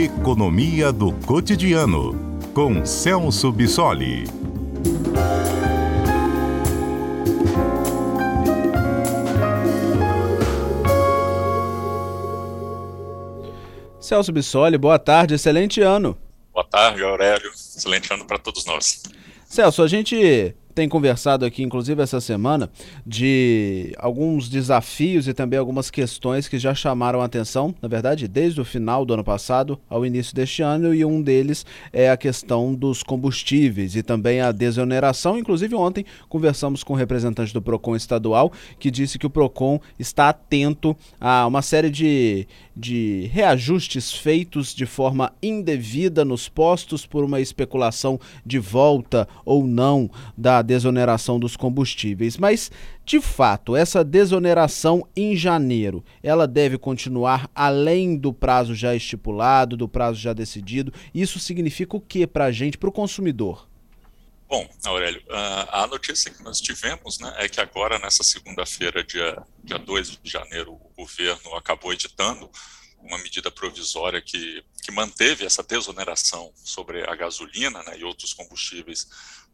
Economia do Cotidiano, com Celso Bissoli. Celso Bissoli, boa tarde, excelente ano. Boa tarde, Aurélio. Excelente ano para todos nós. Celso, a gente tem conversado aqui, inclusive essa semana, de alguns desafios e também algumas questões que já chamaram atenção, na verdade, desde o final do ano passado ao início deste ano, e um deles é a questão dos combustíveis e também a desoneração. Inclusive, ontem conversamos com o um representante do PROCON estadual que disse que o PROCON está atento a uma série de, de reajustes feitos de forma indevida nos postos por uma especulação de volta ou não da desoneração dos combustíveis. Mas, de fato, essa desoneração em janeiro, ela deve continuar além do prazo já estipulado, do prazo já decidido? Isso significa o que para a gente, para o consumidor? Bom, Aurélio, a notícia que nós tivemos né, é que agora, nessa segunda-feira, dia, dia 2 de janeiro, o governo acabou editando uma medida provisória que, que manteve essa desoneração sobre a gasolina né, e outros combustíveis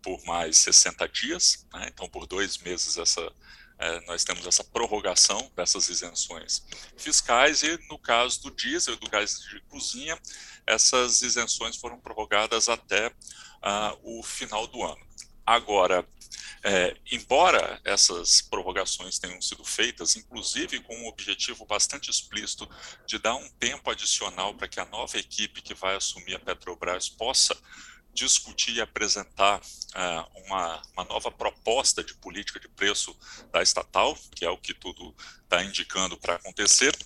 por mais 60 dias. Né, então, por dois meses, essa, é, nós temos essa prorrogação dessas isenções fiscais e, no caso do diesel e do gás de cozinha, essas isenções foram prorrogadas até uh, o final do ano. Agora, é, embora essas prorrogações tenham sido feitas, inclusive com um objetivo bastante explícito de dar um tempo adicional para que a nova equipe que vai assumir a Petrobras possa discutir e apresentar uh, uma, uma, nova proposta de política de preço da estatal, que é o que tudo está indicando para acontecer,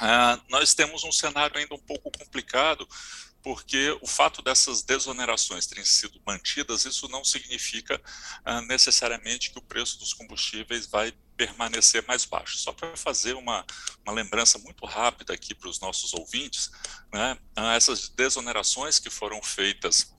uh, nós temos um cenário ainda um pouco complicado, porque o fato dessas desonerações terem sido mantidas, isso não significa ah, necessariamente que o preço dos combustíveis vai permanecer mais baixo. Só para fazer uma, uma lembrança muito rápida aqui para os nossos ouvintes, né, essas desonerações que foram feitas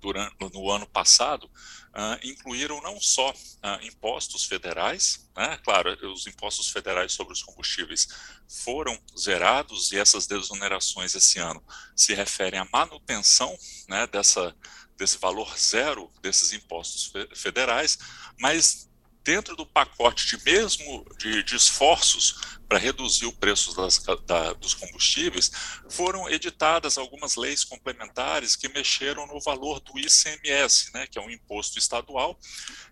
durante, no ano passado, uh, incluíram não só uh, impostos federais, né? claro, os impostos federais sobre os combustíveis foram zerados e essas desonerações esse ano se referem à manutenção né, dessa, desse valor zero desses impostos federais, mas dentro do pacote de mesmo de, de esforços para reduzir o preço das, da, dos combustíveis, foram editadas algumas leis complementares que mexeram no valor do ICMS, né, que é um imposto estadual,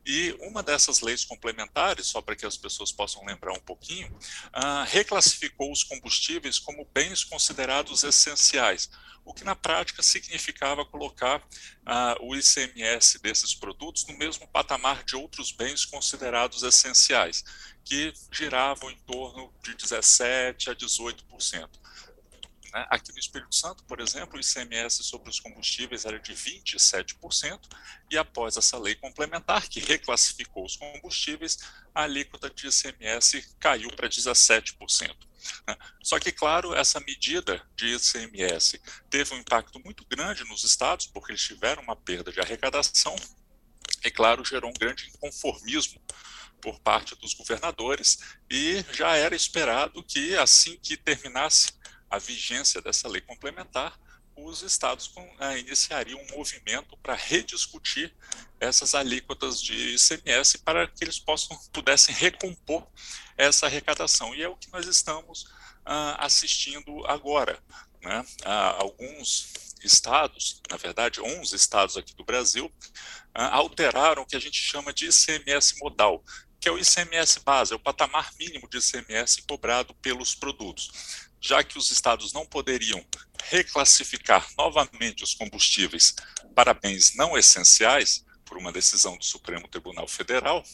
e uma dessas leis complementares, só para que as pessoas possam lembrar um pouquinho, uh, reclassificou os combustíveis como bens considerados essenciais, o que na prática significava colocar uh, o ICMS desses produtos no mesmo patamar de outros bens considerados essenciais, que giravam em torno de 17% a 18%. Né? Aqui no Espírito Santo, por exemplo, o ICMS sobre os combustíveis era de 27%, e após essa lei complementar, que reclassificou os combustíveis, a alíquota de ICMS caiu para 17%. Né? Só que, claro, essa medida de ICMS teve um impacto muito grande nos estados, porque eles tiveram uma perda de arrecadação, e, claro, gerou um grande inconformismo por parte dos governadores, e já era esperado que, assim que terminasse a vigência dessa lei complementar, os estados uh, iniciariam um movimento para rediscutir essas alíquotas de ICMS para que eles possam pudessem recompor essa arrecadação. E é o que nós estamos uh, assistindo agora. Né? Uh, alguns estados, na verdade, 11 estados aqui do Brasil, alteraram o que a gente chama de ICMS modal, que é o ICMS base, é o patamar mínimo de ICMS cobrado pelos produtos. Já que os estados não poderiam reclassificar novamente os combustíveis para bens não essenciais, por uma decisão do Supremo Tribunal Federal,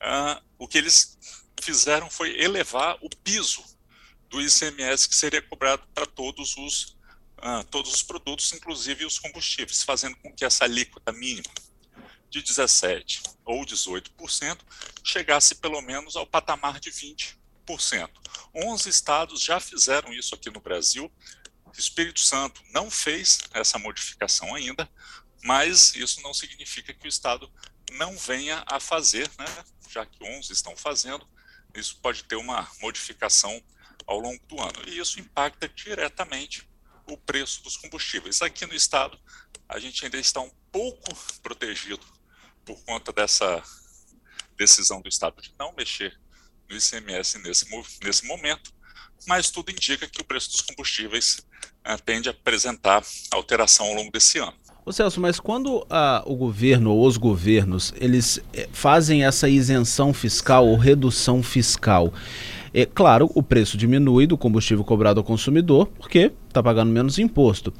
uh, o que eles fizeram foi elevar o piso do ICMS que seria cobrado para todos os, uh, todos os produtos, inclusive os combustíveis, fazendo com que essa alíquota mínima de 17% ou 18% chegasse pelo menos ao patamar de 20%. 11 estados já fizeram isso aqui no Brasil. Espírito Santo não fez essa modificação ainda, mas isso não significa que o estado não venha a fazer, né? já que 11 estão fazendo, isso pode ter uma modificação ao longo do ano. E isso impacta diretamente o preço dos combustíveis. Aqui no estado, a gente ainda está um pouco protegido por conta dessa decisão do estado de não mexer no ICMS nesse, nesse momento, mas tudo indica que o preço dos combustíveis uh, tende a apresentar alteração ao longo desse ano. Ô Celso, mas quando uh, o governo ou os governos eles eh, fazem essa isenção fiscal ou redução fiscal, é claro, o preço diminui do combustível cobrado ao consumidor porque está pagando menos imposto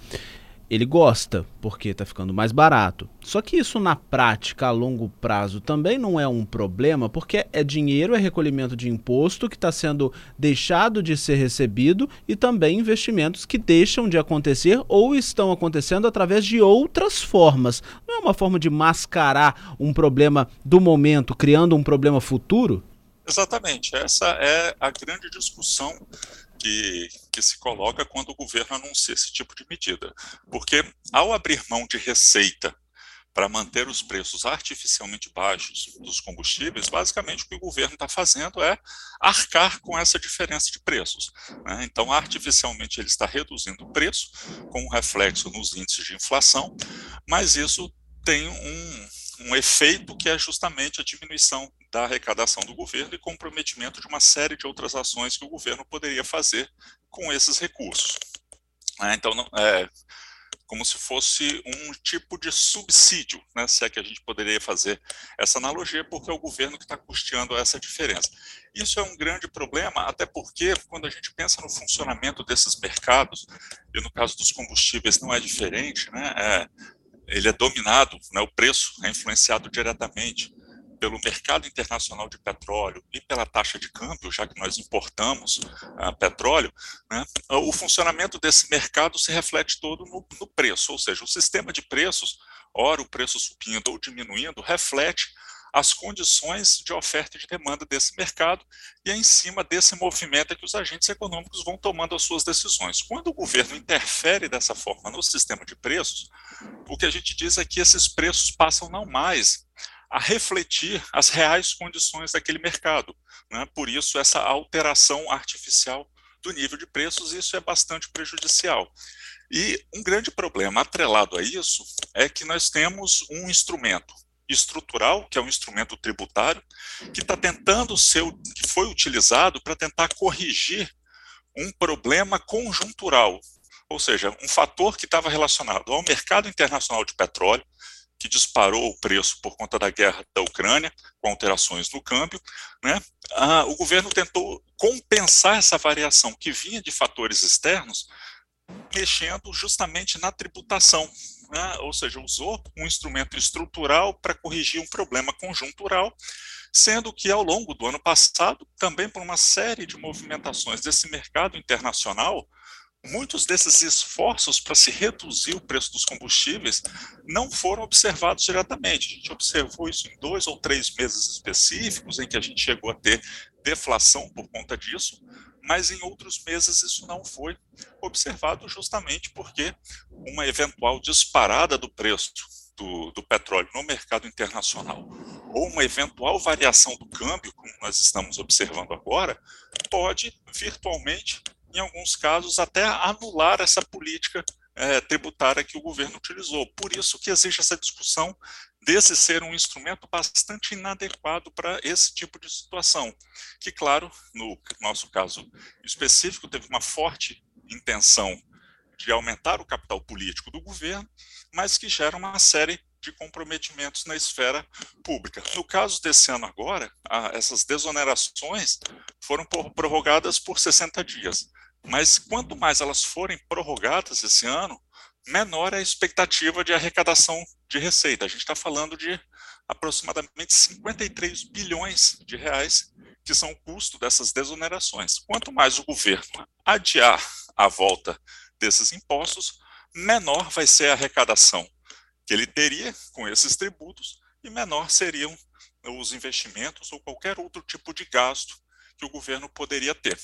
ele gosta, porque está ficando mais barato. Só que isso na prática, a longo prazo, também não é um problema, porque é dinheiro, é recolhimento de imposto que está sendo deixado de ser recebido e também investimentos que deixam de acontecer ou estão acontecendo através de outras formas. Não é uma forma de mascarar um problema do momento, criando um problema futuro? Exatamente. Essa é a grande discussão que, que se coloca quando o governo anuncia esse tipo de medida. Porque ao abrir mão de receita para manter os preços artificialmente baixos dos combustíveis, basicamente o que o governo está fazendo é arcar com essa diferença de preços. Né? Então, artificialmente, ele está reduzindo o preço, com um reflexo nos índices de inflação, mas isso tem um, um efeito que é justamente a diminuição da arrecadação do governo e comprometimento de uma série de outras ações que o governo poderia fazer com esses recursos. É, então, é como se fosse um tipo de subsídio, né, se é que a gente poderia fazer essa analogia, porque é o governo que está custeando essa diferença. Isso é um grande problema, até porque quando a gente pensa no funcionamento desses mercados, e no caso dos combustíveis não é diferente, né, é, ele é dominado, né, o preço é influenciado diretamente pelo mercado internacional de petróleo e pela taxa de câmbio, já que nós importamos uh, petróleo, né, o funcionamento desse mercado se reflete todo no, no, preço, ou seja, o sistema de preços, ora o preço subindo ou diminuindo, reflete as condições de oferta e de demanda desse mercado, e é em cima desse movimento é que os agentes econômicos vão tomando as suas decisões. Quando o governo interfere dessa forma no sistema de preços, o que a gente diz é que esses preços passam não mais a refletir as reais condições daquele mercado. Né? Por isso, essa alteração artificial do nível de preços, isso é bastante prejudicial. E um grande problema atrelado a isso é que nós temos um instrumento estrutural, que é um instrumento tributário, que está tentando ser, que foi utilizado para tentar corrigir um problema conjuntural, ou seja, um fator que estava relacionado ao mercado internacional de petróleo, que disparou o preço por conta da guerra da Ucrânia, com alterações no câmbio, né? Ah, o governo tentou compensar essa variação que vinha de fatores externos, mexendo justamente na tributação, né? ou seja, usou um instrumento estrutural para corrigir um problema conjuntural, sendo que ao longo do ano passado, também por uma série de movimentações desse mercado internacional, muitos desses esforços para se reduzir o preço dos combustíveis não foram observados diretamente. A gente observou isso em dois ou três meses específicos, em que a gente chegou a ter deflação por conta disso, mas em outros meses isso não foi observado justamente porque uma eventual disparada do preço do, do, petróleo no mercado internacional ou uma eventual variação do câmbio, como nós estamos observando agora, pode virtualmente em alguns casos, até anular essa política é, tributária que o governo utilizou. Por isso que existe essa discussão desse ser um instrumento bastante inadequado para esse tipo de situação, que, claro, no nosso caso específico, teve uma forte intenção de aumentar o capital político do governo, mas que gera uma série de comprometimentos na esfera pública. No caso desse ano agora, essas desonerações foram prorrogadas por 60 dias. Mas quanto mais elas forem prorrogadas esse ano, menor é a expectativa de arrecadação de receita. A gente está falando de aproximadamente 53 bilhões de reais, que são o custo dessas desonerações. Quanto mais o governo adiar a volta desses impostos, menor vai ser a arrecadação que ele teria com esses tributos e menor seriam os investimentos ou qualquer outro tipo de gasto que o governo poderia ter.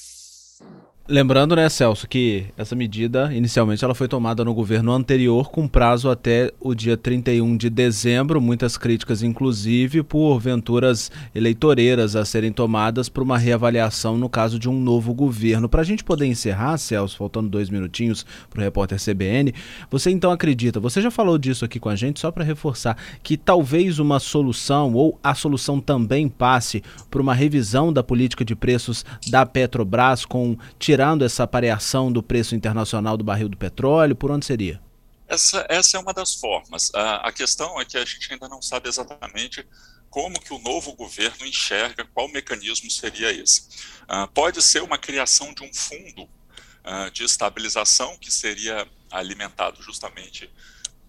Lembrando, né, Celso, que essa medida inicialmente ela foi tomada no governo anterior com prazo até o dia 31 de dezembro, muitas críticas inclusive por venturas eleitoreiras a serem tomadas por uma reavaliação no caso de um novo governo. Para a gente poder encerrar, Celso, faltando dois minutinhos para o repórter CBN, você então acredita, você já falou disso aqui com a gente, só para reforçar, que talvez uma solução ou a solução também passe por uma revisão da política de preços da Petrobras com tirando essa pareação do preço internacional do barril do petróleo? Por onde seria? Essa, essa é uma das formas. A, a questão é que a gente ainda não sabe exatamente como que o novo governo enxerga qual mecanismo seria esse. Uh, pode ser uma criação de um fundo uh, de estabilização que seria alimentado justamente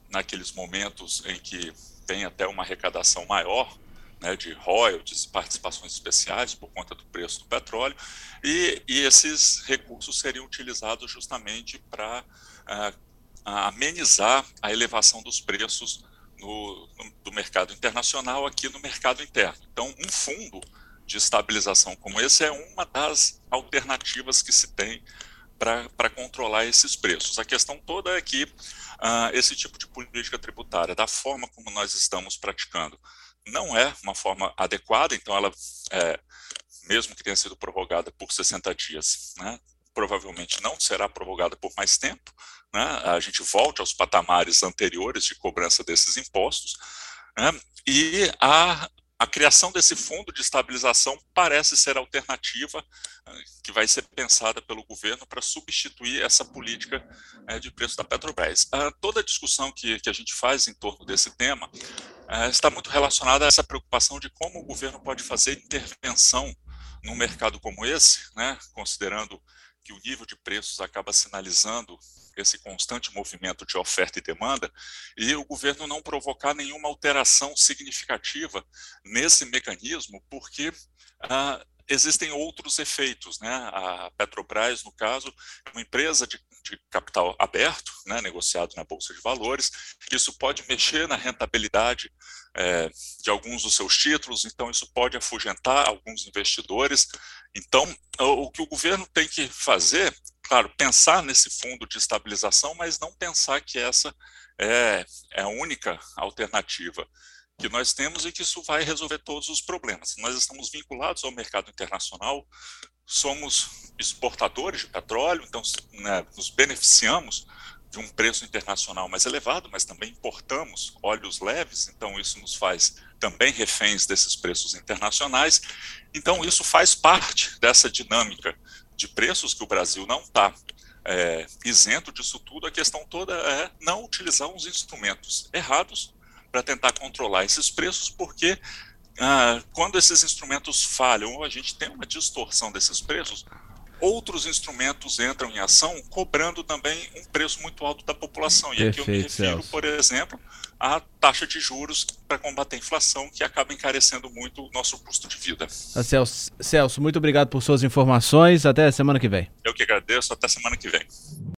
naqueles momentos em que tem até uma arrecadação maior né, de royalties participações especiais por conta do preço do petróleo, e, e esses recursos seriam utilizados justamente para uh, amenizar a elevação dos preços no, no, do mercado internacional aqui no mercado interno. Então, um fundo de estabilização como esse é uma das alternativas que se tem para controlar esses preços. A questão toda é que uh, esse tipo de política tributária, da forma como nós estamos praticando, não é uma forma adequada, então ela, é, mesmo que tenha sido prorrogada por 60 dias, né, provavelmente não será prorrogada por mais tempo, né, a gente volte aos patamares anteriores de cobrança desses impostos, né, e a, a criação desse fundo de estabilização parece ser a alternativa eh, que vai ser pensada pelo governo para substituir essa política eh, de preço da Petrobras. Ah, toda a discussão que, que a gente faz em torno desse tema está muito relacionada a essa preocupação de como o governo pode fazer intervenção num mercado como esse, né, considerando que o nível de preços acaba sinalizando esse constante movimento de oferta e demanda, e o governo não provocar nenhuma alteração significativa nesse mecanismo, porque ah, existem outros efeitos. Né? A Petrobras, no caso, é uma empresa de, de capital aberto, né, negociado na Bolsa de Valores, isso pode mexer na rentabilidade é, de alguns dos seus títulos, então isso pode afugentar alguns investidores. Então, o, que o governo tem que fazer claro, pensar nesse fundo de estabilização, mas não pensar que essa é, é a única alternativa que nós temos e que isso vai resolver todos os problemas. Nós estamos vinculados ao mercado internacional, somos exportadores de petróleo, então né, nos beneficiamos de um preço internacional mais elevado, mas também importamos óleos leves, então isso nos faz também reféns desses preços internacionais. Então isso faz parte dessa dinâmica de preços que o Brasil não está é, isento disso tudo, a questão toda é não utilizar uns instrumentos errados para tentar controlar esses preços, porque ah, quando esses instrumentos falham ou a gente tem uma distorção desses preços, outros instrumentos entram em ação cobrando também um preço muito alto da população. E Perfeito, aqui eu me refiro, Celso. por exemplo, à taxa de juros para combater a inflação, que acaba encarecendo muito o nosso custo de vida. Ah, Celso, Celso, muito obrigado por suas informações. Até semana que vem. Eu que agradeço. Até semana que vem.